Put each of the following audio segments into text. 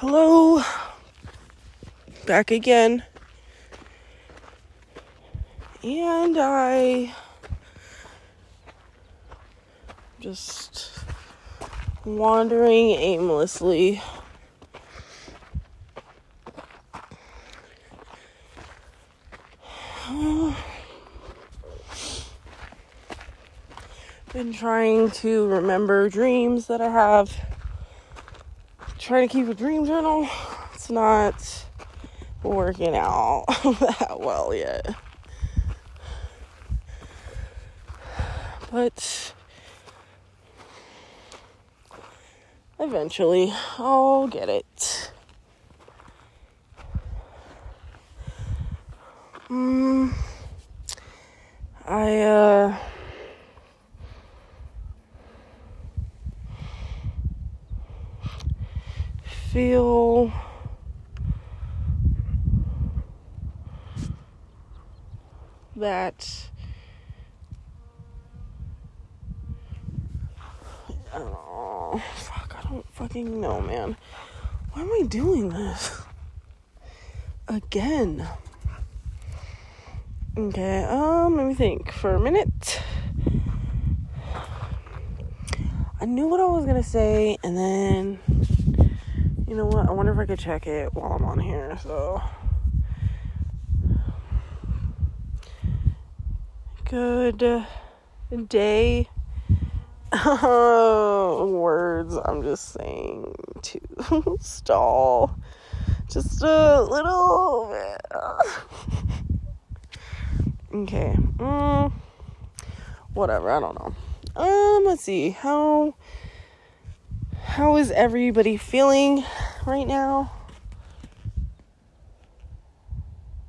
Hello. Back again. And I just wandering aimlessly. Been trying to remember dreams that I have. Trying to keep a dream journal. It's not working out that well yet. But eventually I'll get it. Mm, I uh feel that oh fuck I don't fucking know man. Why am I doing this? Again. Okay um let me think for a minute. I knew what I was gonna say and then you know what I wonder if I could check it while I'm on here so good day. Oh, words I'm just saying to stall just a little bit. okay. Mm, whatever, I don't know. Um, let's see. How how is everybody feeling right now?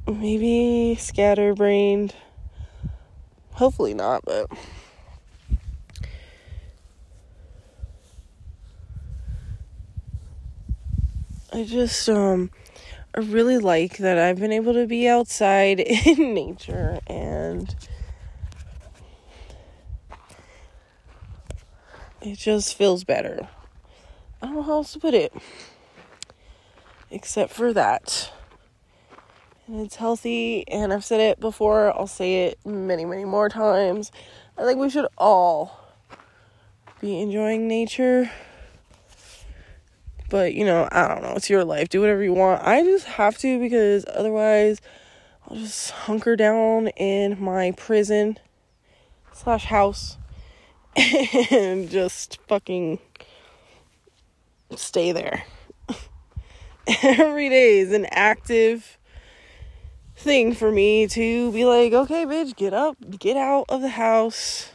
Maybe scatterbrained Hopefully not, but I just um I really like that I've been able to be outside in nature and it just feels better. I don't know how else to put it. Except for that and it's healthy. And I've said it before, I'll say it many, many more times. I think we should all be enjoying nature. But, you know, I don't know. It's your life. Do whatever you want. I just have to because otherwise I'll just hunker down in my prison slash house and just fucking stay there. Every day is an active thing for me to be like, okay, bitch, get up, get out of the house,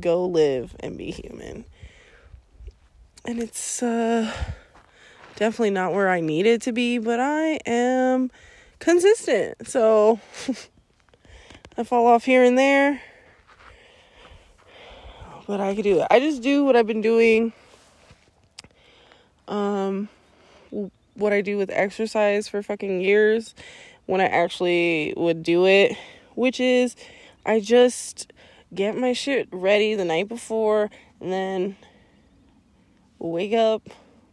go live and be human. And it's uh, definitely not where I need it to be, but I am consistent. So I fall off here and there. But I could do it. I just do what I've been doing. Um, what I do with exercise for fucking years when I actually would do it, which is I just get my shit ready the night before and then wake up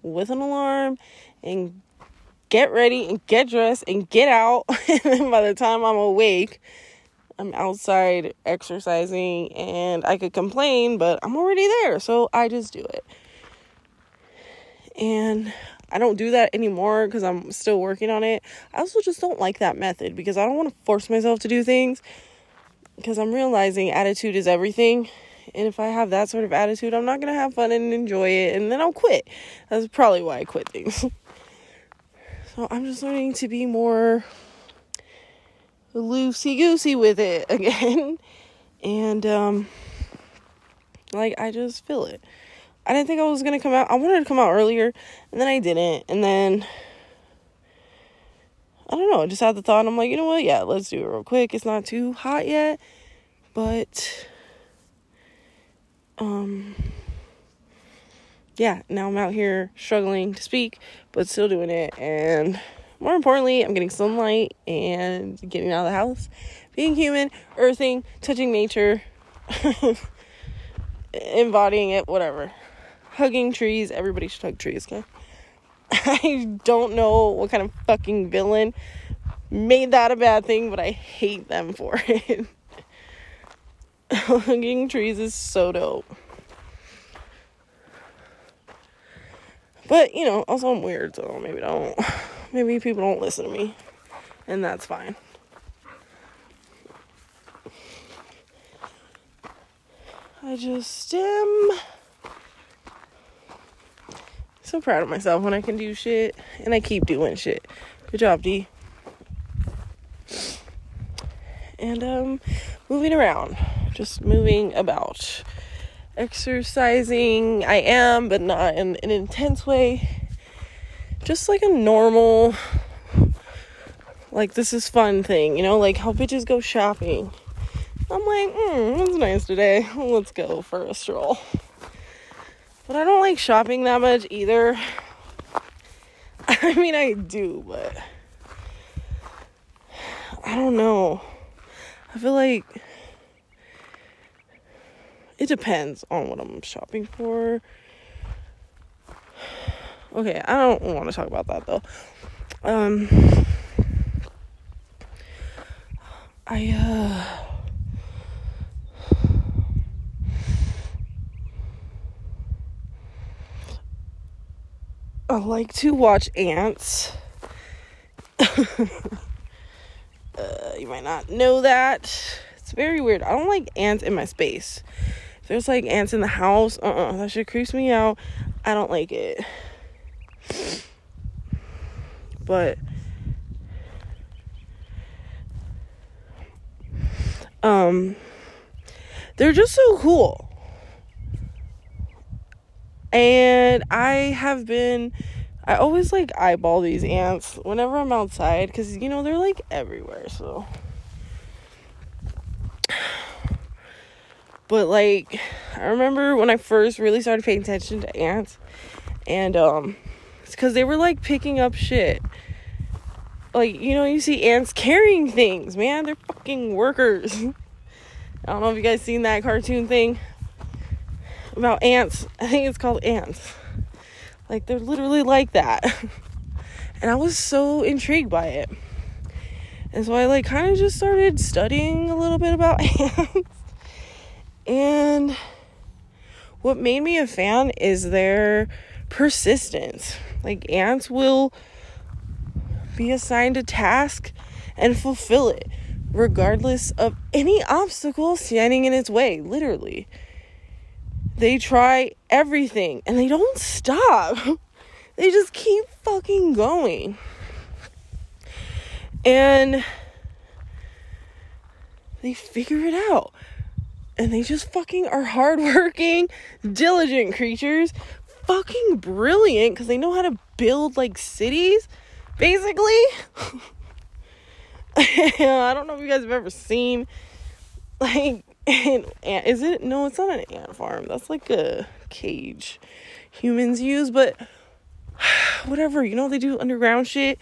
with an alarm and get ready and get dressed and get out. and then by the time I'm awake, I'm outside exercising and I could complain, but I'm already there. So I just do it. And I don't do that anymore because I'm still working on it. I also just don't like that method because I don't want to force myself to do things because I'm realizing attitude is everything. And if I have that sort of attitude, I'm not going to have fun and enjoy it and then I'll quit. That's probably why I quit things. so I'm just learning to be more loosey goosey with it again. and um like I just feel it. I didn't think I was gonna come out. I wanted to come out earlier, and then I didn't. And then I don't know. I just had the thought. I'm like, you know what? Yeah, let's do it real quick. It's not too hot yet, but um, yeah. Now I'm out here struggling to speak, but still doing it. And more importantly, I'm getting sunlight and getting out of the house, being human, earthing, touching nature. embodying it, whatever hugging trees. Everybody should hug trees, okay? I don't know what kind of fucking villain made that a bad thing, but I hate them for it. Hugging trees is so dope. But, you know, also I'm weird, so maybe don't. Maybe people don't listen to me. And that's fine. I just am so proud of myself when I can do shit and I keep doing shit. Good job, D. And um moving around, just moving about. Exercising, I am, but not in an intense way. Just like a normal like this is fun thing, you know, like how bitches go shopping I'm like, hmm, it's nice today. Let's go for a stroll. But I don't like shopping that much either. I mean, I do, but I don't know. I feel like it depends on what I'm shopping for. Okay, I don't want to talk about that though. Um, I, uh, I like to watch ants. uh, you might not know that. It's very weird. I don't like ants in my space. If there's like ants in the house, uh uh-uh, uh that shit creeps me out. I don't like it. But um they're just so cool. And I have been I always like eyeball these ants whenever I'm outside cuz you know they're like everywhere, so But like I remember when I first really started paying attention to ants and um it's cuz they were like picking up shit. Like, you know, you see ants carrying things, man. They're fucking workers. I don't know if you guys seen that cartoon thing about ants. I think it's called ants. Like they're literally like that. and I was so intrigued by it. And so I like kind of just started studying a little bit about ants. and what made me a fan is their persistence. Like ants will be assigned a task and fulfill it regardless of any obstacle standing in its way, literally. They try everything and they don't stop. they just keep fucking going. And they figure it out. And they just fucking are hardworking, diligent creatures. Fucking brilliant because they know how to build like cities, basically. I don't know if you guys have ever seen like and is it? No it's not an ant farm. That's like a cage humans use but whatever you know they do underground shit?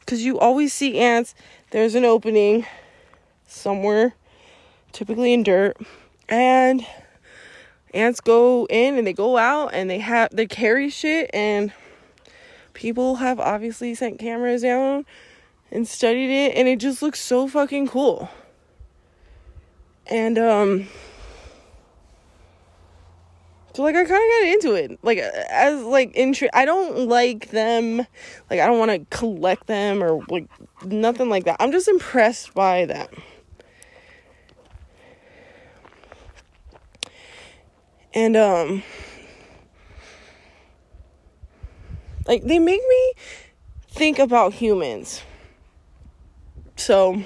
Because you always see ants. There's an opening somewhere typically in dirt and ants go in and they go out and they have they carry shit and people have obviously sent cameras down and studied it and it just looks so fucking cool and um so like I kind of got into it. Like as like intri- I don't like them. Like I don't want to collect them or like nothing like that. I'm just impressed by them. And um like they make me think about humans. So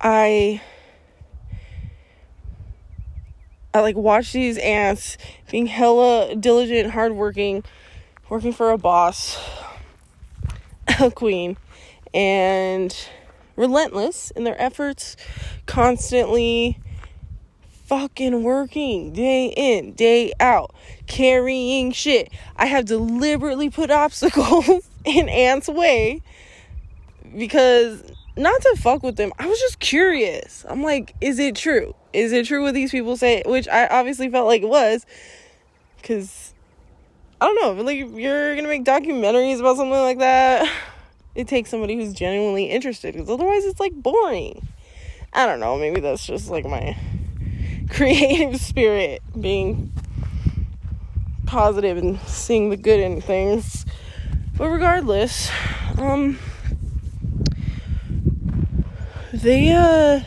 I I like watch these ants being hella diligent, hardworking, working for a boss, a queen, and relentless in their efforts, constantly fucking working day in, day out, carrying shit. I have deliberately put obstacles in Ant's way because not to fuck with them. I was just curious. I'm like, is it true? Is it true what these people say? Which I obviously felt like it was. Cause I don't know, like if you're gonna make documentaries about something like that, it takes somebody who's genuinely interested because otherwise it's like boring. I don't know, maybe that's just like my creative spirit being positive and seeing the good in things. But regardless, um they uh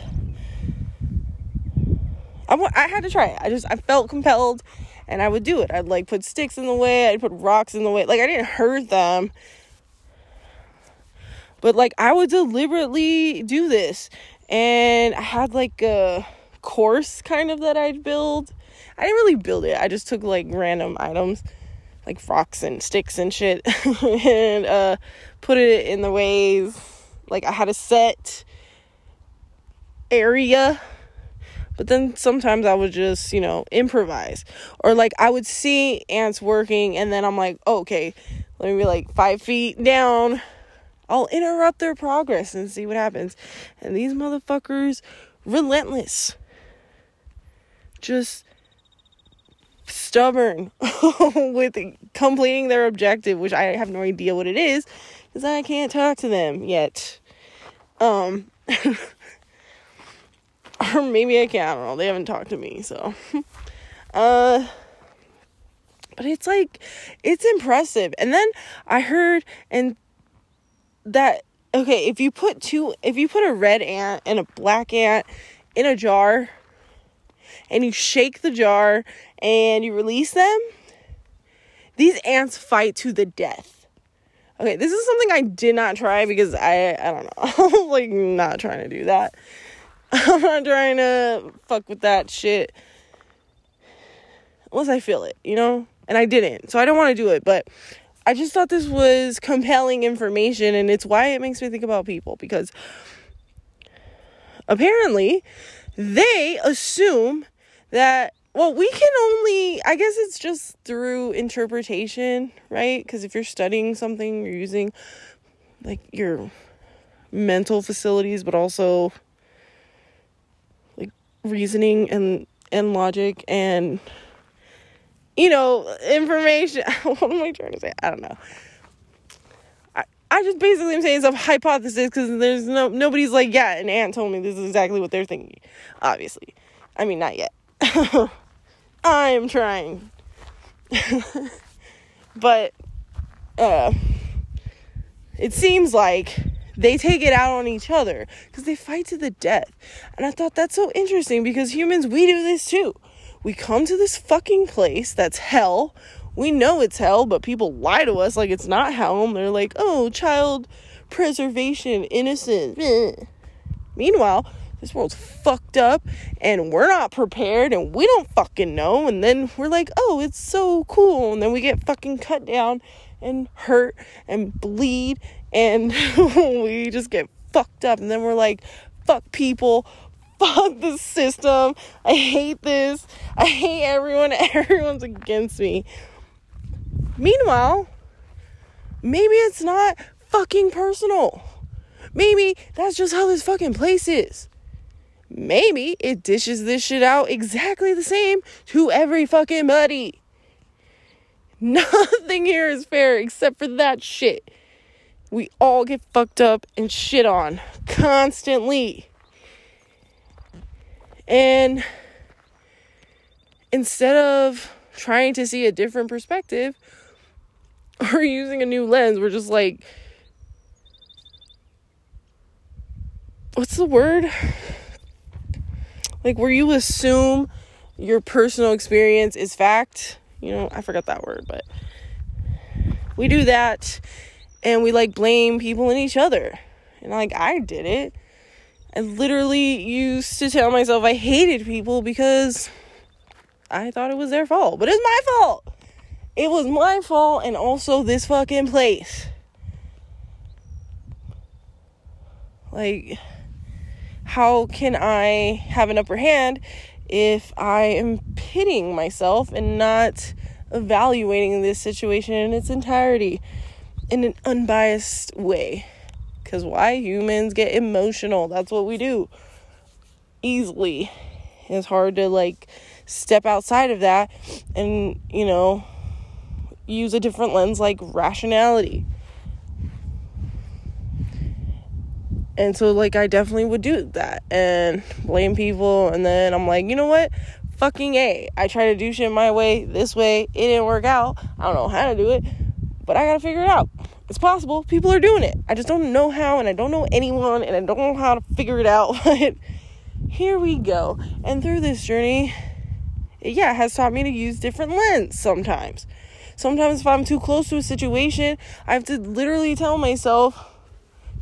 I, I had to try it. I just I felt compelled and I would do it. I'd like put sticks in the way, I'd put rocks in the way. Like I didn't hurt them. But like I would deliberately do this. And I had like a course kind of that I'd build. I didn't really build it. I just took like random items like rocks and sticks and shit and uh put it in the ways like I had a set area but then sometimes I would just, you know, improvise. Or like I would see ants working and then I'm like, oh, okay, let me be like five feet down. I'll interrupt their progress and see what happens. And these motherfuckers, relentless. Just stubborn with completing their objective, which I have no idea what it is because I can't talk to them yet. Um, or maybe I can't. I don't know. They haven't talked to me, so. uh, but it's like it's impressive. And then I heard and that okay, if you put two, if you put a red ant and a black ant in a jar, and you shake the jar and you release them, these ants fight to the death. Okay, this is something I did not try because I I don't know. Like not trying to do that. I'm not trying to fuck with that shit unless I feel it, you know? And I didn't. So I don't want to do it, but I just thought this was compelling information and it's why it makes me think about people because apparently they assume that well, we can only I guess it's just through interpretation, right? Because if you're studying something, you're using like your mental facilities, but also reasoning and and logic and you know information. What am i trying to say? I don't know. I, I just basically am saying some hypothesis because there's no nobody's like yeah an ant told me this is exactly what they're thinking. Obviously. I mean not yet. I'm trying. But uh it seems like they take it out on each other because they fight to the death. And I thought that's so interesting because humans, we do this too. We come to this fucking place that's hell. We know it's hell, but people lie to us like it's not hell. And they're like, oh, child preservation, innocent. Meanwhile, this world's fucked up and we're not prepared and we don't fucking know. And then we're like, oh, it's so cool. And then we get fucking cut down and hurt and bleed and we just get fucked up. And then we're like fuck people. Fuck the system. I hate this. I hate everyone. Everyone's against me. Meanwhile maybe it's not fucking personal. Maybe that's just how this fucking place is. Maybe it dishes this shit out exactly the same to every fucking buddy nothing here is fair except for that shit we all get fucked up and shit on constantly. And instead of trying to see a different perspective or using a new lens, we're just like, what's the word? Like, where you assume your personal experience is fact. You know, I forgot that word, but we do that and we like blame people and each other. And like I did it. I literally used to tell myself I hated people because I thought it was their fault. But it's my fault. It was my fault and also this fucking place. Like how can I have an upper hand if I am pitying myself and not evaluating this situation in its entirety? in an unbiased way. Because why? Humans get emotional. That's what we do easily. It's hard to like step outside of that and, you know, use a different lens like rationality. And so, like, I definitely would do that and blame people. And then I'm like, you know what? Fucking A. I try to do shit my way, this way. It didn't work out. I don't know how to do it, but I gotta figure it out. It's possible. People are doing it. I just don't know how, and I don't know anyone, and I don't know how to figure it out. But here we go. And through this journey, yeah, it has taught me to use different lens sometimes. Sometimes, if I'm too close to a situation, I have to literally tell myself,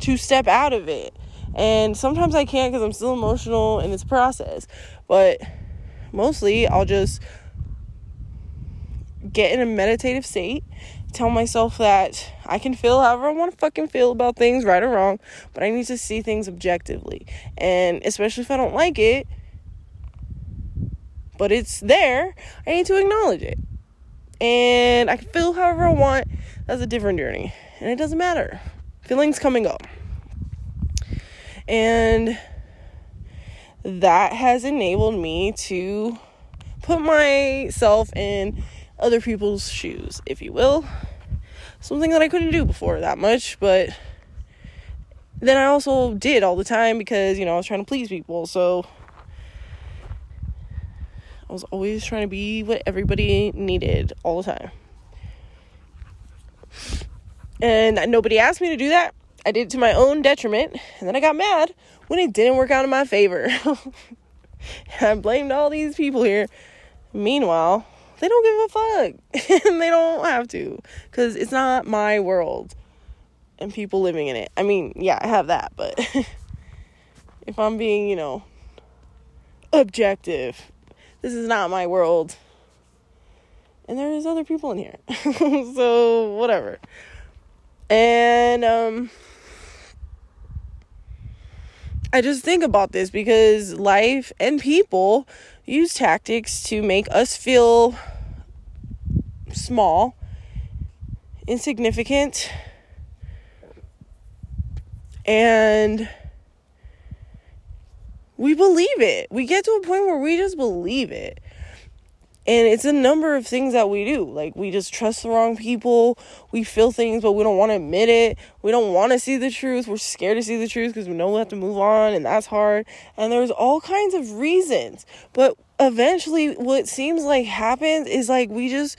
to step out of it. And sometimes I can't because I'm still emotional in this process. But mostly I'll just get in a meditative state, tell myself that I can feel however I want to fucking feel about things, right or wrong, but I need to see things objectively. And especially if I don't like it, but it's there, I need to acknowledge it. And I can feel however I want. That's a different journey. And it doesn't matter feelings come and go. And that has enabled me to put myself in other people's shoes, if you will. Something that I couldn't do before that much, but then I also did all the time because, you know, I was trying to please people. So I was always trying to be what everybody needed all the time. And nobody asked me to do that. I did it to my own detriment. And then I got mad when it didn't work out in my favor. I blamed all these people here. Meanwhile, they don't give a fuck. and they don't have to. Because it's not my world. And people living in it. I mean, yeah, I have that. But if I'm being, you know, objective, this is not my world. And there's other people in here. so, whatever. And um I just think about this because life and people use tactics to make us feel small, insignificant, and we believe it. We get to a point where we just believe it. And it's a number of things that we do. Like, we just trust the wrong people. We feel things, but we don't want to admit it. We don't want to see the truth. We're scared to see the truth because we know we have to move on, and that's hard. And there's all kinds of reasons. But eventually, what seems like happens is like we just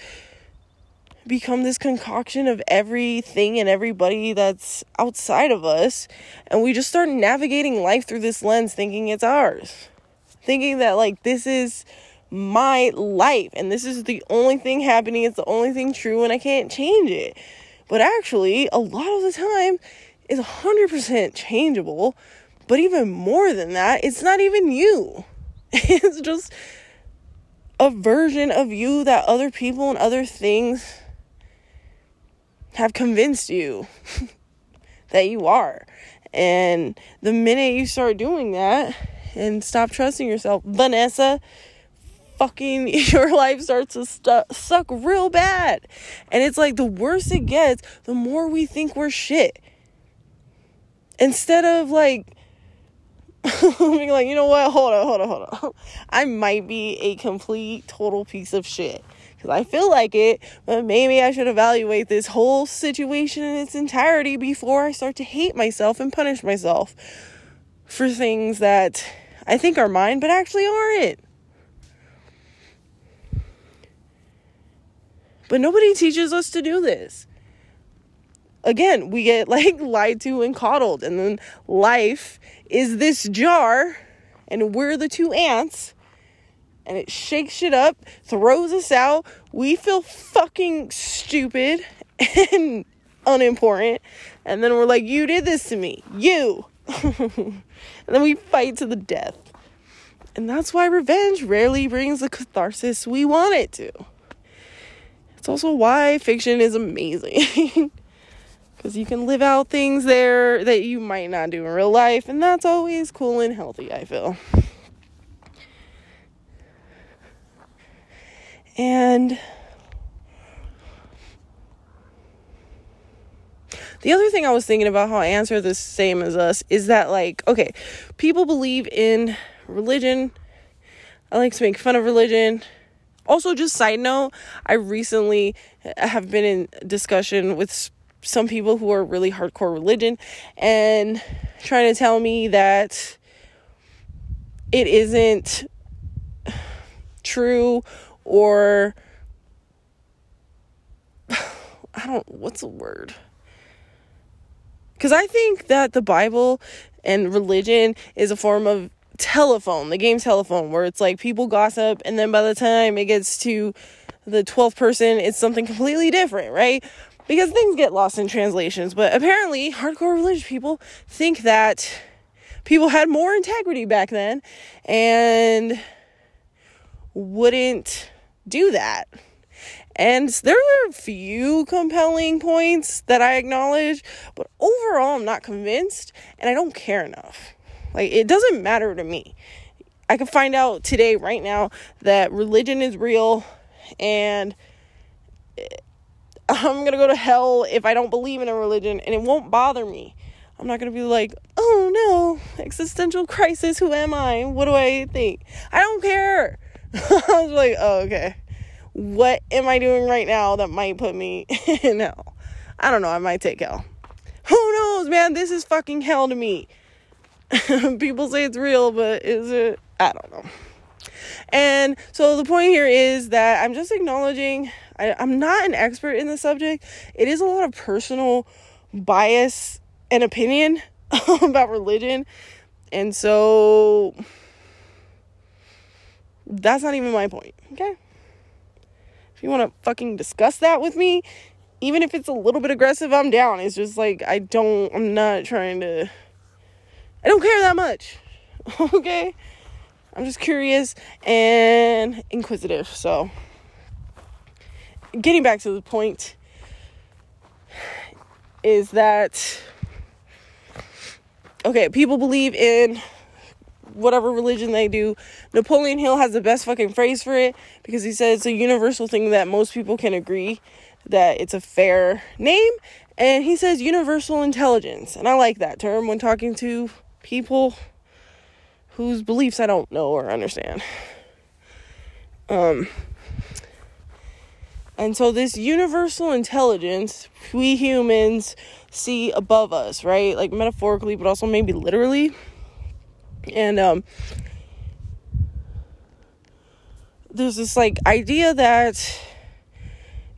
become this concoction of everything and everybody that's outside of us. And we just start navigating life through this lens, thinking it's ours. Thinking that, like, this is my life. And this is the only thing happening. It's the only thing true and i can't change it. But actually a lot of the time is 100% changeable. But even more than that it's not even you. It's just a version of you that other people and other things have convinced you that you are. And the minute you start doing that and stop trusting yourself vanessa fucking your life starts to stu- suck real bad. And it's like the worse it gets, the more we think we're shit. Instead of like being like, you know what? Hold on, hold on, hold on. I might be a complete total piece of shit. Cause I feel like it, but maybe I should evaluate this whole situation in its entirety before I start to hate myself and punish myself for things that I think are mine, but actually aren't. But nobody teaches us to do this. Again, we get like lied to and coddled, and then life is this jar, and we're the two ants, and it shakes shit up, throws us out. We feel fucking stupid and unimportant, and then we're like, You did this to me, you. and then we fight to the death. And that's why revenge rarely brings the catharsis we want it to. It's also why fiction is amazing. Because you can live out things there that you might not do in real life, and that's always cool and healthy, I feel. And the other thing I was thinking about how I answer the same as us is that, like, okay, people believe in religion. I like to make fun of religion. Also, just side note, I recently have been in discussion with some people who are really hardcore religion and trying to tell me that it isn't true or I don't what's the word? Cuz I think that the Bible and religion is a form of telephone, the game telephone where it's like people gossip and then by the time it gets to the 12th person it's something completely different, right? Because things get lost in translations, but apparently hardcore religious people think that people had more integrity back then and wouldn't do that. And there are a few compelling points that I acknowledge, but overall, I'm not convinced and I don't care enough. Like, it doesn't matter to me. I can find out today, right now, that religion is real and eh, I'm gonna go to hell if I don't believe in a religion and it won't bother me. I'm not gonna be like, oh no, existential crisis, who am I? What do I think? I don't care. I was like, oh, okay. What am I doing right now that might put me in hell? I don't know. I might take hell. Who knows, man? This is fucking hell to me. People say it's real, but is it? I don't know. And so the point here is that I'm just acknowledging I, I'm not an expert in the subject. It is a lot of personal bias and opinion about religion. And so that's not even my point, okay? If you want to fucking discuss that with me, even if it's a little bit aggressive, I'm down. It's just like I don't I'm not trying to I don't care that much. okay? I'm just curious and inquisitive. So, getting back to the point is that okay, people believe in whatever religion they do. Napoleon Hill has the best fucking phrase for it because he said it's a universal thing that most people can agree that it's a fair name. And he says universal intelligence. And I like that term when talking to people whose beliefs I don't know or understand. Um, and so, this universal intelligence we humans see above us, right? Like metaphorically, but also maybe literally and um, there's this like idea that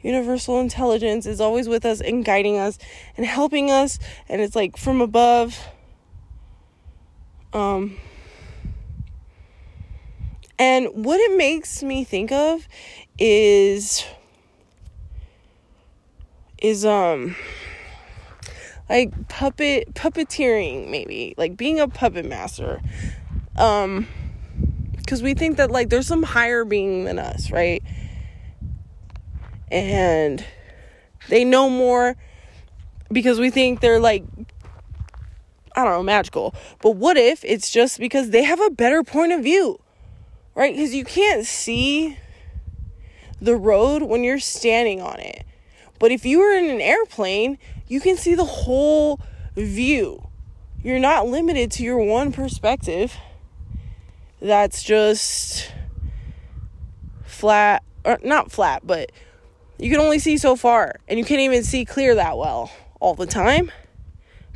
universal intelligence is always with us and guiding us and helping us and it's like from above um and what it makes me think of is is um like puppet puppeteering maybe like being a puppet master. Um because we think that like there's some higher being than us right? And they know more because we think they're like I don't know, magical. But what if it's just because they have a better point of view? Right? Because you can't see the road when you're standing on it. But if you were in an airplane, you can see the whole view. You're not limited to your one perspective that's just flat, or not flat, but you can only see so far and you can't even see clear that well all the time.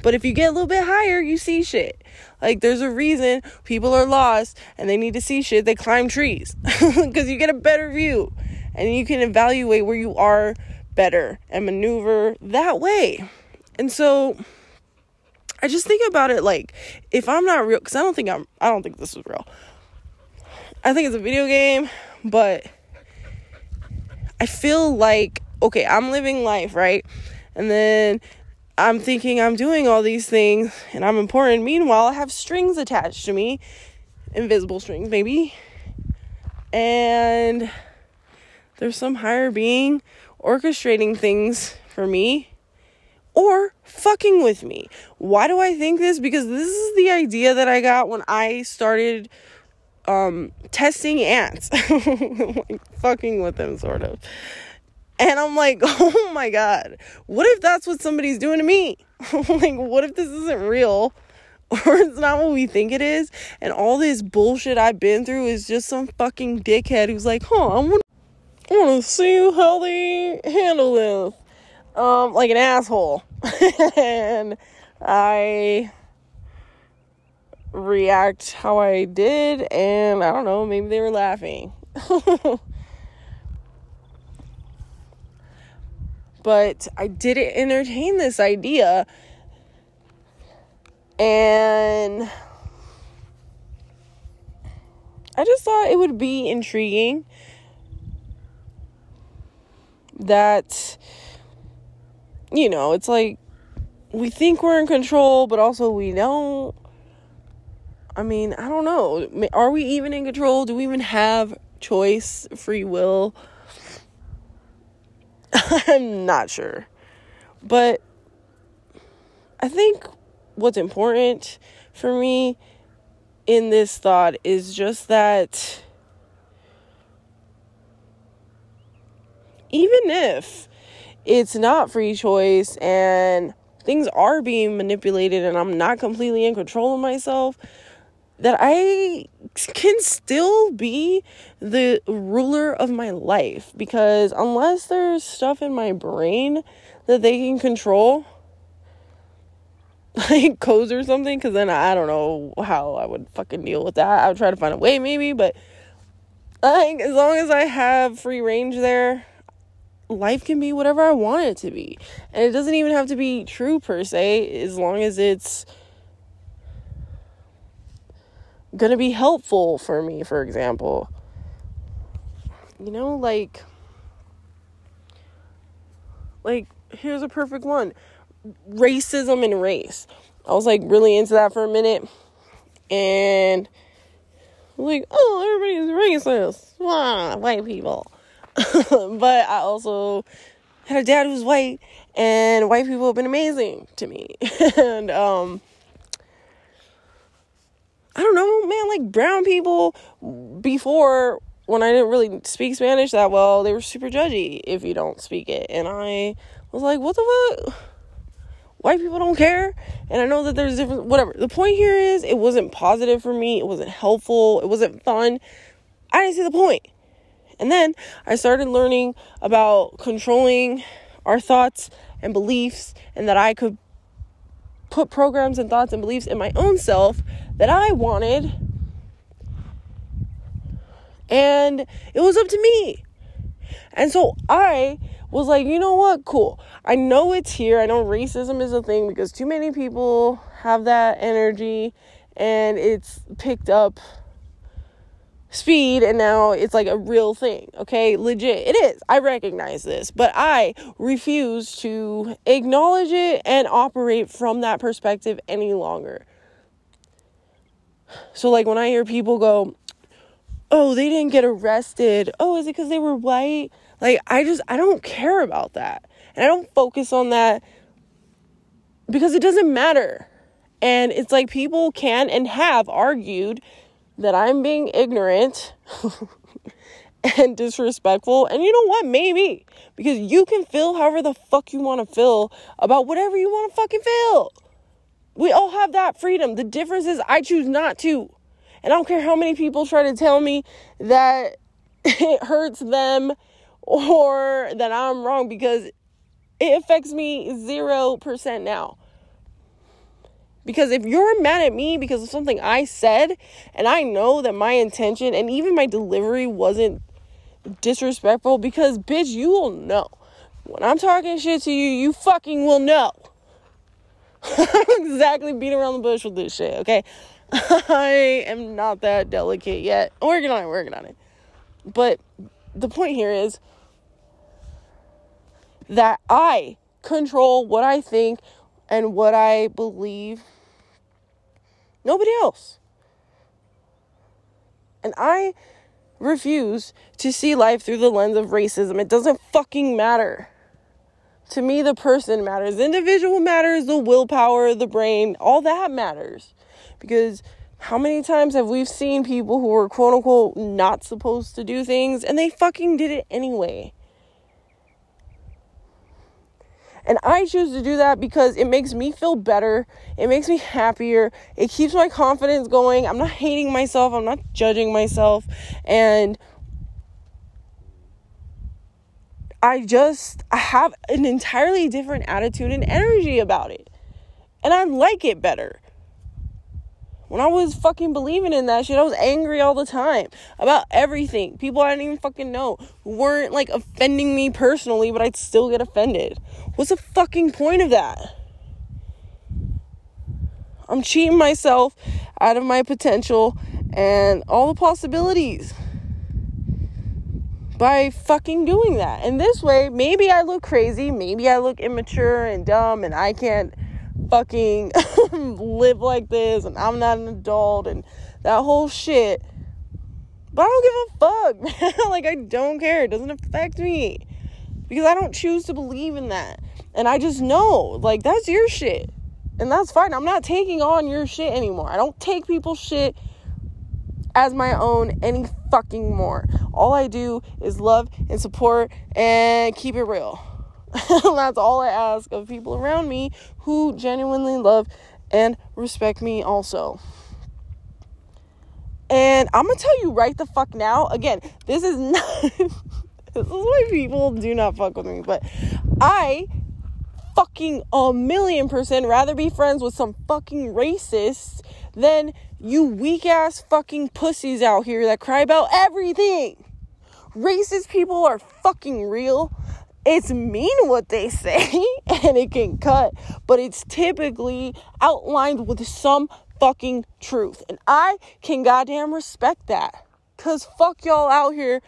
But if you get a little bit higher, you see shit. Like there's a reason people are lost and they need to see shit. They climb trees because you get a better view and you can evaluate where you are better and maneuver that way. And so I just think about it like if I'm not real cuz I don't think I'm I don't think this is real. I think it's a video game, but I feel like okay, I'm living life, right? And then I'm thinking I'm doing all these things and I'm important. Meanwhile, I have strings attached to me, invisible strings maybe. And there's some higher being orchestrating things for me or fucking with me. Why do I think this? Because this is the idea that I got when I started um, testing ants, like fucking with them, sort of. And I'm like, oh my god, what if that's what somebody's doing to me? like, what if this isn't real? Or it's not what we think it is, and all this bullshit I've been through is just some fucking dickhead who's like, huh, I want to see how they handle this. Um, like an asshole. and I react how I did, and I don't know, maybe they were laughing. But I didn't entertain this idea. And I just thought it would be intriguing that, you know, it's like we think we're in control, but also we don't. I mean, I don't know. Are we even in control? Do we even have choice, free will? I'm not sure. But I think what's important for me in this thought is just that even if it's not free choice and things are being manipulated and I'm not completely in control of myself, that I can still be the ruler of my life because unless there's stuff in my brain that they can control, like codes or something, because then I don't know how I would fucking deal with that. I would try to find a way maybe, but like as long as I have free range there, life can be whatever I want it to be. And it doesn't even have to be true per se, as long as it's gonna be helpful for me, for example. You know, like, like, here's a perfect one racism and race. I was like really into that for a minute. And like, oh, everybody's racist. Ah, white people. but I also had a dad who's white, and white people have been amazing to me. and um, I don't know, man, like brown people before when I didn't really speak Spanish that well, they were super judgy if you don't speak it. And I was like, what the fuck? White people don't care. And I know that there's different, whatever. The point here is it wasn't positive for me. It wasn't helpful. It wasn't fun. I didn't see the point. And then I started learning about controlling our thoughts and beliefs and that I could put programs and thoughts and beliefs in my own self that I wanted. And it was up to me. And so I was like, you know what? Cool. I know it's here. I know racism is a thing because too many people have that energy and it's picked up speed and now it's like a real thing. Okay, legit. It is. I recognize this, but I refuse to acknowledge it and operate from that perspective any longer. So, like, when I hear people go, oh, they didn't get arrested. Oh, is it because they were white? Like, I just, I don't care about that. And I don't focus on that because it doesn't matter. And it's like people can and have argued that I'm being ignorant and disrespectful. And you know what? Maybe. Because you can feel however the fuck you want to feel about whatever you want to fucking feel. We all have that freedom. The difference is I choose not to. And I don't care how many people try to tell me that it hurts them or that I'm wrong because it affects me 0% now. Because if you're mad at me because of something I said, and I know that my intention and even my delivery wasn't disrespectful, because bitch, you will know. When I'm talking shit to you, you fucking will know. Exactly beating around the bush with this shit, okay? I am not that delicate yet. I'm working on it, working on it. But the point here is that I control what I think and what I believe. Nobody else. And I refuse to see life through the lens of racism. It doesn't fucking matter. To me, the person matters. The individual matters, the willpower, the brain, all that matters. Because how many times have we seen people who were quote unquote not supposed to do things and they fucking did it anyway? And I choose to do that because it makes me feel better. It makes me happier. It keeps my confidence going. I'm not hating myself. I'm not judging myself. And I just have an entirely different attitude and energy about it. And I like it better. When I was fucking believing in that shit, I was angry all the time about everything. People I didn't even fucking know weren't like offending me personally, but I'd still get offended. What's the fucking point of that? I'm cheating myself out of my potential and all the possibilities by fucking doing that. And this way, maybe I look crazy, maybe I look immature and dumb, and I can't fucking live like this, and I'm not an adult, and that whole shit. But I don't give a fuck, man. like, I don't care. It doesn't affect me because I don't choose to believe in that. And I just know, like, that's your shit. And that's fine. I'm not taking on your shit anymore. I don't take people's shit as my own any fucking more. All I do is love and support and keep it real. that's all I ask of people around me who genuinely love and respect me also. And I'm gonna tell you right the fuck now. Again, this is not. this is why people do not fuck with me. But I fucking a million percent rather be friends with some fucking racists than you weak ass fucking pussies out here that cry about everything. Racist people are fucking real. It's mean what they say and it can cut, but it's typically outlined with some fucking truth. And I can goddamn respect that. Cause fuck y'all out here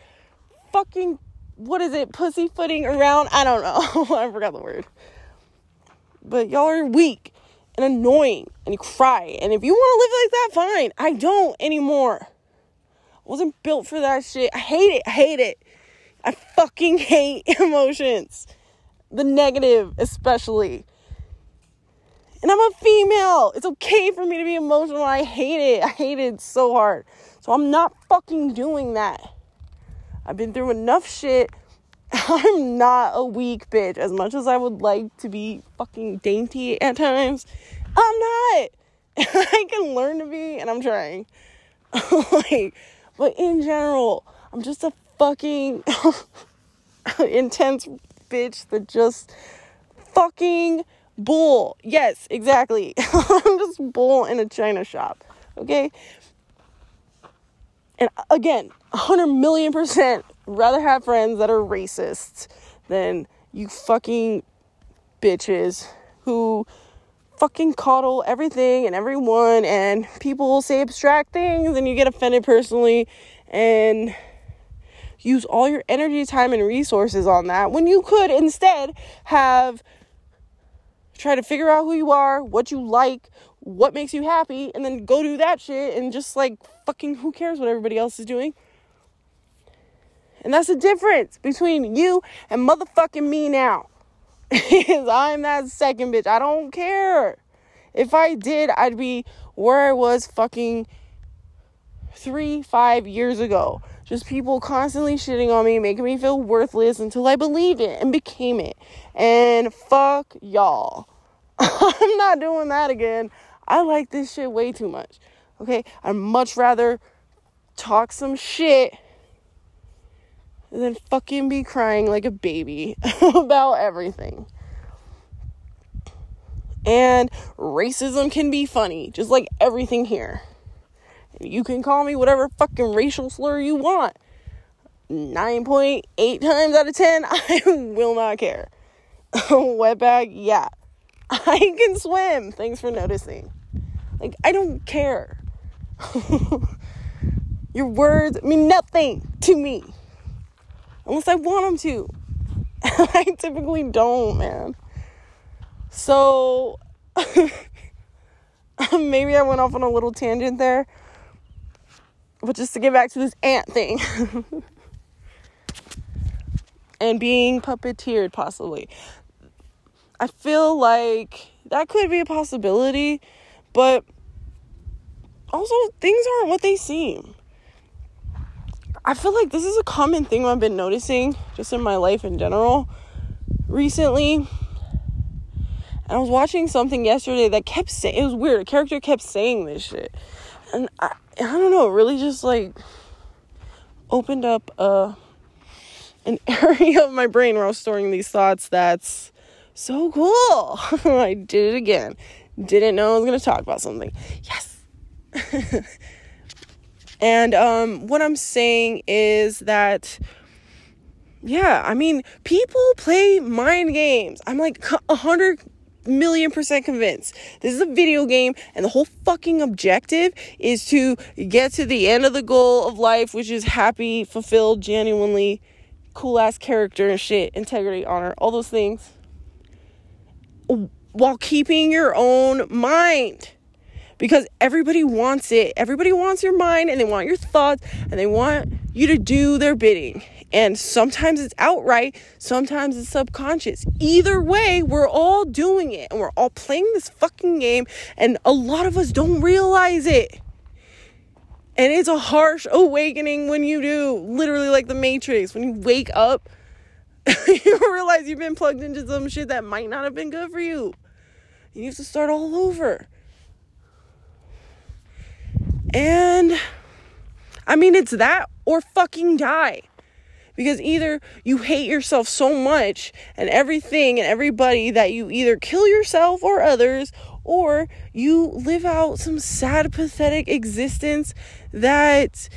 fucking what is it, pussyfooting around? I don't know. I forgot the word but y'all are weak and annoying and you cry. And if you want to live like that, fine. I don't anymore. I wasn't built for that shit. I hate it. I hate it. I fucking hate emotions. The negative, especially. And I'm a female. It's okay for me to be emotional. I hate it. I hate it so hard. So I'm not fucking doing that. I've been through enough shit I'm not a weak bitch as much as I would like to be fucking dainty at times. I'm not. I can learn to be and I'm trying. like, but in general, I'm just a fucking intense bitch that just fucking bull. Yes, exactly. I'm just bull in a china shop. Okay? And again, 100 million percent rather have friends that are racists than you fucking bitches who fucking coddle everything and everyone and people say abstract things and you get offended personally and use all your energy, time and resources on that when you could instead have try to figure out who you are, what you like, what makes you happy and then go do that shit and just like fucking who cares what everybody else is doing. And that's the difference between you and motherfucking me now. Is I'm that second bitch. I don't care. If I did, I'd be where I was fucking three, five years ago. Just people constantly shitting on me, making me feel worthless until I believed it and became it. And fuck y'all. I'm not doing that again. I like this shit way too much. Okay? I'd much rather talk some shit and then fucking be crying like a baby about everything. And racism can be funny, just like everything here. You can call me whatever fucking racial slur you want. 9.8 times out of 10, I will not care. Wetback, yeah. I can swim. Thanks for noticing. Like, I don't care. Your words mean nothing to me unless I want them to. I typically don't, man. So maybe I went off on a little tangent there. But just to get back to this ant thing. and being puppeteered possibly. I feel like that could be a possibility, but also things aren't what they seem. I feel like this is a common thing I've been noticing just in my life in general recently. And I was watching something yesterday that kept saying it was weird. A character kept saying this shit. And I I don't know, it really just like opened up a an area of my brain where I was storing these thoughts that's so cool. I did it again. Didn't know I was going to talk about something. Yes. and um, what I'm saying is that, yeah, I mean, people play mind games. I'm like a hundred million percent convinced. This is a video game and the whole fucking objective is to get to the end of the goal of life which is happy fulfilled genuinely cool ass character and shit integrity honor all those things while keeping your own mind because everybody wants it everybody wants your mind and they want your thoughts and they want you to do their bidding and sometimes it's outright, sometimes it's subconscious. Either way, we're all doing it and we're all playing this fucking game, and a lot of us don't realize it. And it's a harsh awakening when you do, literally like the Matrix. When you wake up, you realize you've been plugged into some shit that might not have been good for you. You have to start all over. And I mean, it's that or fucking die. Because either you hate yourself so much and everything and everybody that you either kill yourself or others, or you live out some sad, pathetic existence that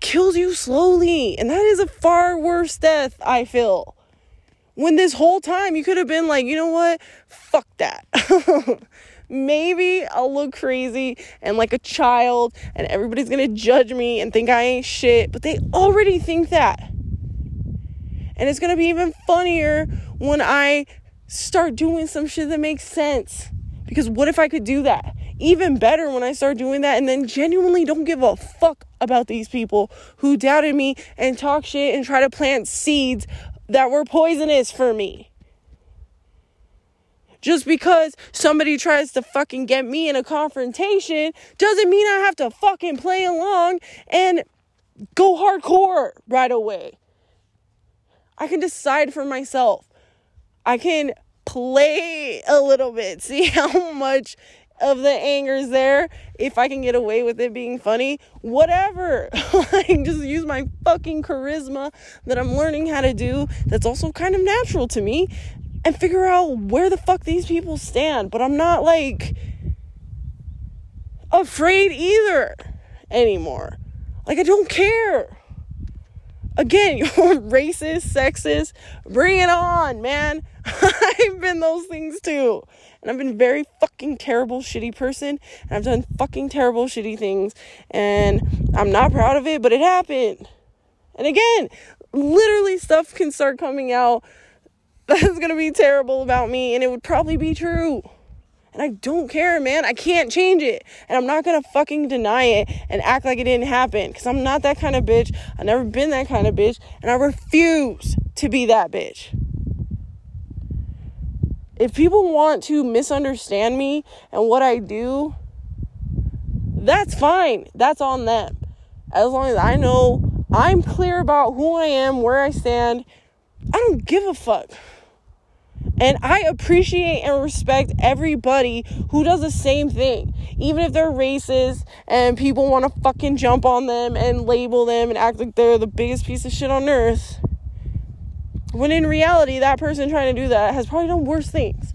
kills you slowly. And that is a far worse death, I feel. When this whole time you could have been like, you know what? Fuck that. Maybe I'll look crazy and like a child, and everybody's gonna judge me and think I ain't shit, but they already think that. And it's gonna be even funnier when I start doing some shit that makes sense. Because what if I could do that? Even better when I start doing that and then genuinely don't give a fuck about these people who doubted me and talk shit and try to plant seeds that were poisonous for me. Just because somebody tries to fucking get me in a confrontation doesn't mean I have to fucking play along and go hardcore right away. I can decide for myself. I can play a little bit, see how much of the anger is there. If I can get away with it being funny, whatever. like, just use my fucking charisma that I'm learning how to do, that's also kind of natural to me, and figure out where the fuck these people stand. But I'm not like afraid either anymore. Like, I don't care. Again, you're racist, sexist, bring it on, man. I've been those things too. And I've been very fucking terrible, shitty person. And I've done fucking terrible, shitty things. And I'm not proud of it, but it happened. And again, literally stuff can start coming out that's gonna be terrible about me, and it would probably be true. And I don't care, man. I can't change it. And I'm not gonna fucking deny it and act like it didn't happen. Cause I'm not that kind of bitch. I've never been that kind of bitch. And I refuse to be that bitch. If people want to misunderstand me and what I do, that's fine. That's on them. As long as I know I'm clear about who I am, where I stand, I don't give a fuck. And I appreciate and respect everybody who does the same thing. Even if they're racist and people want to fucking jump on them and label them and act like they're the biggest piece of shit on earth. When in reality, that person trying to do that has probably done worse things.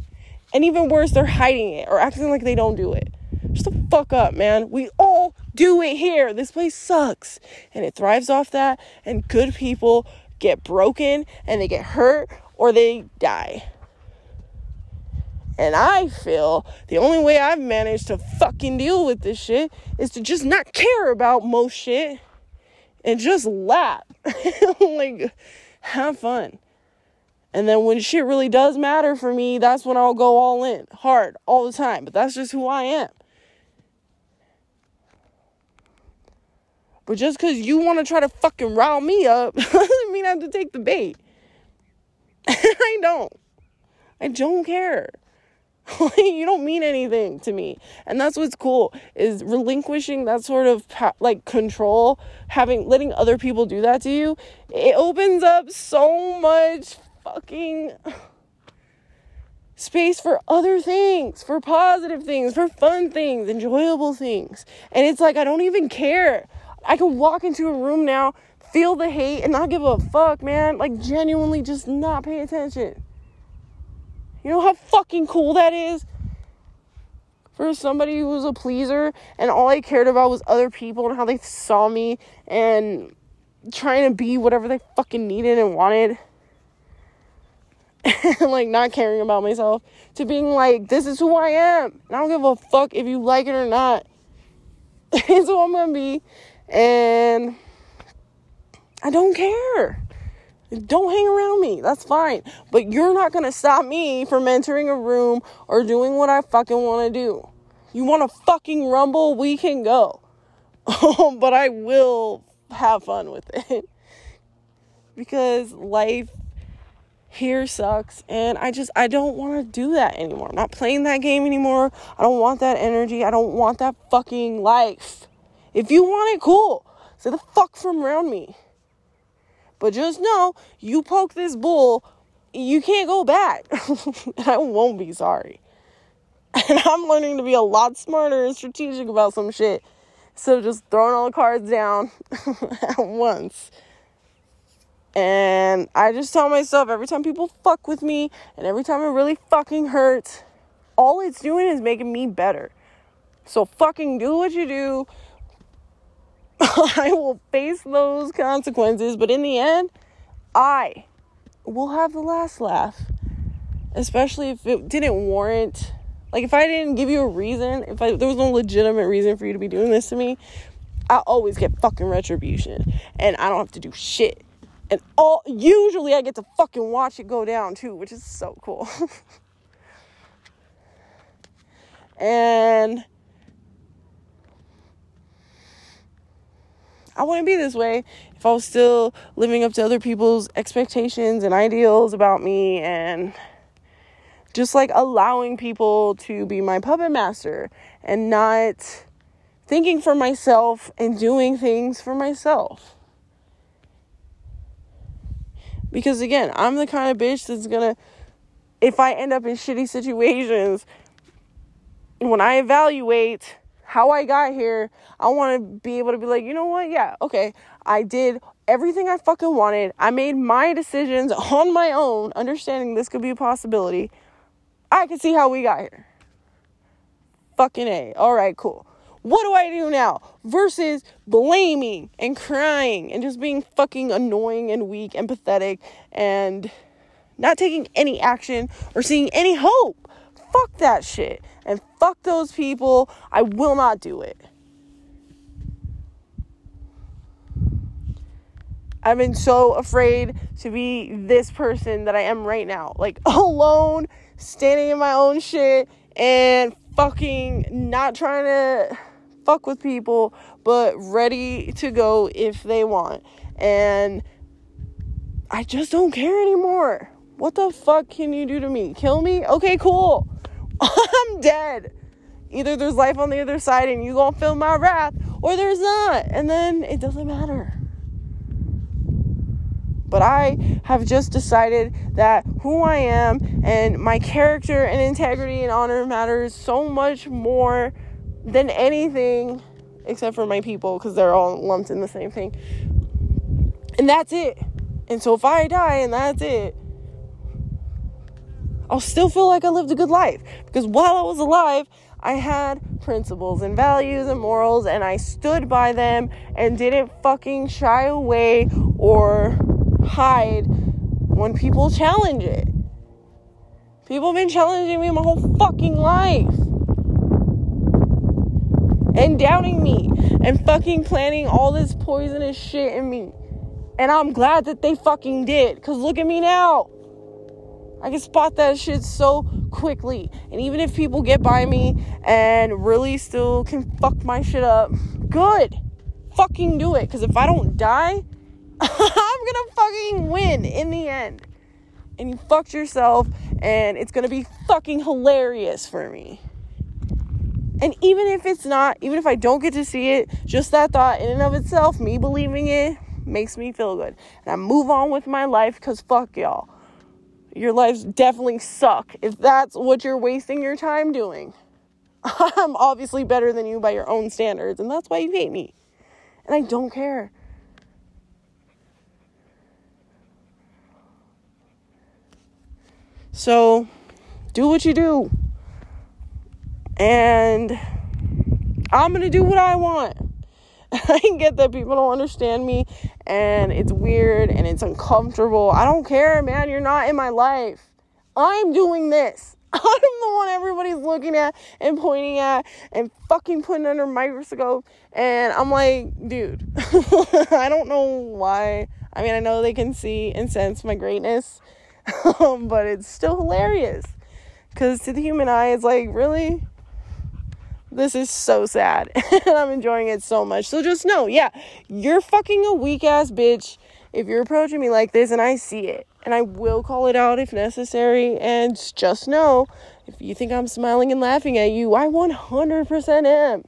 And even worse, they're hiding it or acting like they don't do it. Just the fuck up, man. We all do it here. This place sucks. And it thrives off that. And good people get broken and they get hurt or they die. And I feel the only way I've managed to fucking deal with this shit is to just not care about most shit and just laugh. like, have fun. And then when shit really does matter for me, that's when I'll go all in, hard, all the time. But that's just who I am. But just because you want to try to fucking rile me up doesn't mean I have to take the bait. I don't. I don't care. you don't mean anything to me and that's what's cool is relinquishing that sort of like control having letting other people do that to you it opens up so much fucking space for other things for positive things for fun things enjoyable things and it's like i don't even care i can walk into a room now feel the hate and not give a fuck, man. Like, genuinely just not pay attention. You know how fucking cool that is? For somebody who was a pleaser and all I cared about was other people and how they saw me and trying to be whatever they fucking needed and wanted. and like not caring about myself to being like, this is who I am. And I don't give a fuck if you like it or not. it's who I'm gonna be. And I don't care. Don't hang around me. That's fine. But you're not going to stop me from entering a room or doing what I fucking want to do. You want to fucking rumble? We can go. but I will have fun with it. because life here sucks and I just I don't want to do that anymore. I'm not playing that game anymore. I don't want that energy. I don't want that fucking life. If you want it, cool. Stay the fuck from around me. But just know, you poke this bull, you can't go back. I won't be sorry. And I'm learning to be a lot smarter and strategic about some shit. So just throwing all the cards down at once. And I just tell myself every time people fuck with me and every time it really fucking hurts, all it's doing is making me better. So fucking do what you do. I will face those consequences, but in the end, I will have the last laugh. Especially if it didn't warrant like if I didn't give you a reason, if I, there was no legitimate reason for you to be doing this to me, I always get fucking retribution and I don't have to do shit. And all usually I get to fucking watch it go down too, which is so cool. and I wouldn't be this way if I was still living up to other people's expectations and ideals about me and just like allowing people to be my puppet master and not thinking for myself and doing things for myself. Because again, I'm the kind of bitch that's gonna, if I end up in shitty situations, when I evaluate how I got here, I want to be able to be like, you know what? Yeah, okay. I did everything I fucking wanted. I made my decisions on my own, understanding this could be a possibility. I can see how we got here. Fucking A. All right, cool. What do I do now? Versus blaming and crying and just being fucking annoying and weak and pathetic and not taking any action or seeing any hope. Fuck that shit and fuck those people. I will not do it. I've been so afraid to be this person that I am right now. Like alone, standing in my own shit and fucking not trying to fuck with people, but ready to go if they want. And I just don't care anymore. What the fuck can you do to me? Kill me? Okay, cool. I'm dead. Either there's life on the other side and you gonna feel my wrath, or there's not. And then it doesn't matter. But I have just decided that who I am and my character and integrity and honor matters so much more than anything except for my people because they're all lumped in the same thing. And that's it. And so if I die and that's it, I'll still feel like I lived a good life because while I was alive, I had principles and values and morals and I stood by them and didn't fucking shy away or hide when people challenge it. People have been challenging me my whole fucking life. And doubting me and fucking planting all this poisonous shit in me. And I'm glad that they fucking did. Because look at me now. I can spot that shit so quickly. And even if people get by me and really still can fuck my shit up, good. Fucking do it. Because if I don't die, I'm gonna fucking win in the end. And you fucked yourself, and it's gonna be fucking hilarious for me. And even if it's not, even if I don't get to see it, just that thought in and of itself, me believing it, makes me feel good. And I move on with my life because fuck y'all. Your lives definitely suck if that's what you're wasting your time doing. I'm obviously better than you by your own standards, and that's why you hate me. And I don't care. So, do what you do. And I'm going to do what I want. I get that people don't understand me and it's weird and it's uncomfortable. I don't care, man. You're not in my life. I'm doing this. I'm the one everybody's looking at and pointing at and fucking putting under microscope. And I'm like, dude, I don't know why. I mean, I know they can see and sense my greatness, but it's still hilarious. Because to the human eye, it's like, really? This is so sad. and I'm enjoying it so much. So just know, yeah, you're fucking a weak ass bitch if you're approaching me like this and I see it. And I will call it out if necessary. And just know, if you think I'm smiling and laughing at you, I 100% am.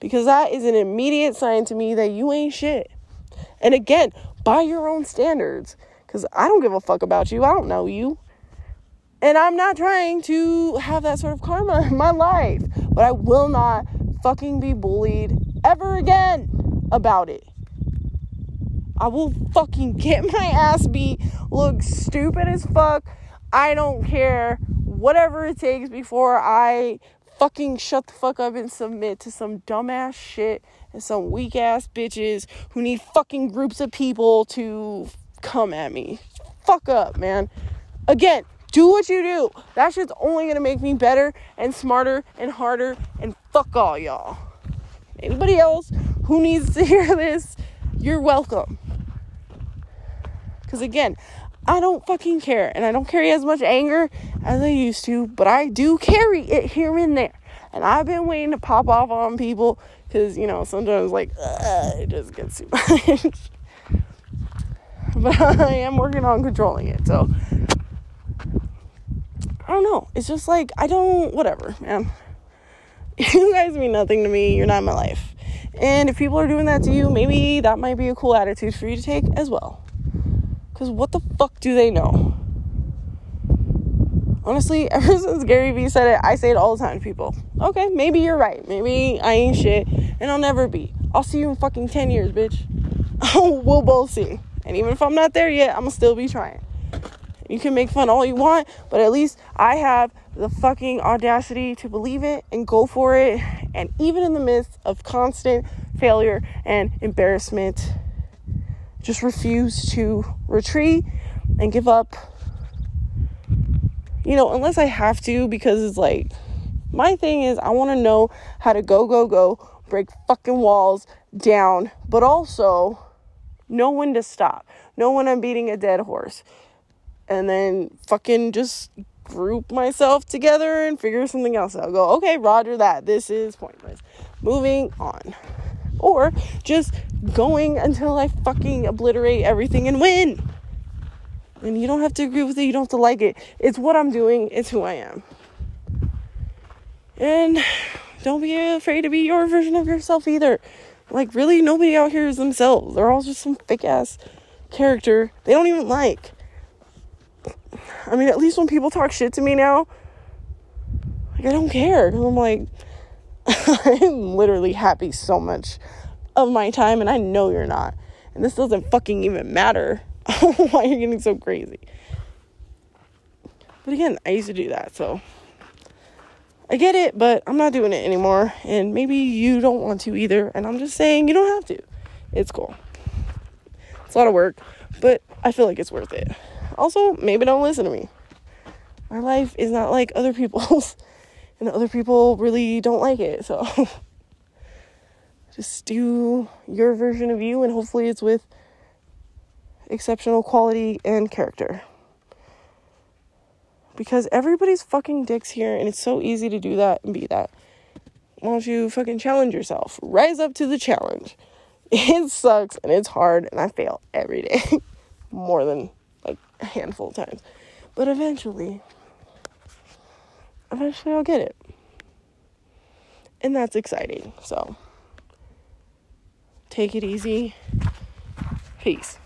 Because that is an immediate sign to me that you ain't shit. And again, by your own standards. Because I don't give a fuck about you. I don't know you. And I'm not trying to have that sort of karma in my life. But I will not fucking be bullied ever again about it. I will fucking get my ass beat, look stupid as fuck. I don't care. Whatever it takes before I fucking shut the fuck up and submit to some dumbass shit and some weak ass bitches who need fucking groups of people to come at me. Fuck up, man. Again, do what you do. That shit's only gonna make me better and smarter and harder. And fuck all y'all. Anybody else who needs to hear this, you're welcome. Because again, I don't fucking care. And I don't carry as much anger as I used to, but I do carry it here and there. And I've been waiting to pop off on people because, you know, sometimes like, it just gets too much. but I am working on controlling it. So I don't know. It's just like, I don't, whatever, man. You guys mean nothing to me. You're not in my life. And if people are doing that to you, maybe that might be a cool attitude for you to take as well. Because what the fuck do they know? Honestly, ever since Gary Vee said it, I say it all the time to people. Okay, maybe you're right. Maybe I ain't shit and I'll never be. I'll see you in fucking 10 years, bitch. Oh we'll both see. And even if I'm not there yet, I'm gonna still be trying. You can make fun all you want, but at least I have the fucking audacity to believe it and go for it. And even in the midst of constant failure and embarrassment, just refuse to retreat and give up. You know, unless I have to, because it's like, my thing is, I want to know how to go, go, go, break fucking walls down, but also know when to stop, know when I'm beating a dead horse and then fucking just group myself together and figure something else out. Go, okay, roger that. This is pointless. Moving on. Or just going until I fucking obliterate everything and win. And you don't have to agree with it, you don't have to like it. It's what I'm doing, it's who I am. And don't be afraid to be your version of yourself either. Like, really, nobody out here is themselves. They're all just some fake ass character they don't even like. I mean, at least when people talk shit to me now, like I don't care. I'm like, I'm literally happy so much of my time, and I know you're not. And this doesn't fucking even matter. Why you're getting so crazy? But again, I used to do that, so I get it, but I'm not doing it anymore. And maybe you don't want to either. And I'm just saying you don't have to. It's cool. It's a lot of work, but I feel like it's worth it. Also, maybe don't listen to me. My life is not like other people's, and other people really don't like it. So just do your version of you, and hopefully, it's with exceptional quality and character. Because everybody's fucking dicks here, and it's so easy to do that and be that. Why don't you fucking challenge yourself? Rise up to the challenge. It sucks and it's hard, and I fail every day. More than a handful of times. But eventually, eventually I'll get it. And that's exciting. So, take it easy. Peace.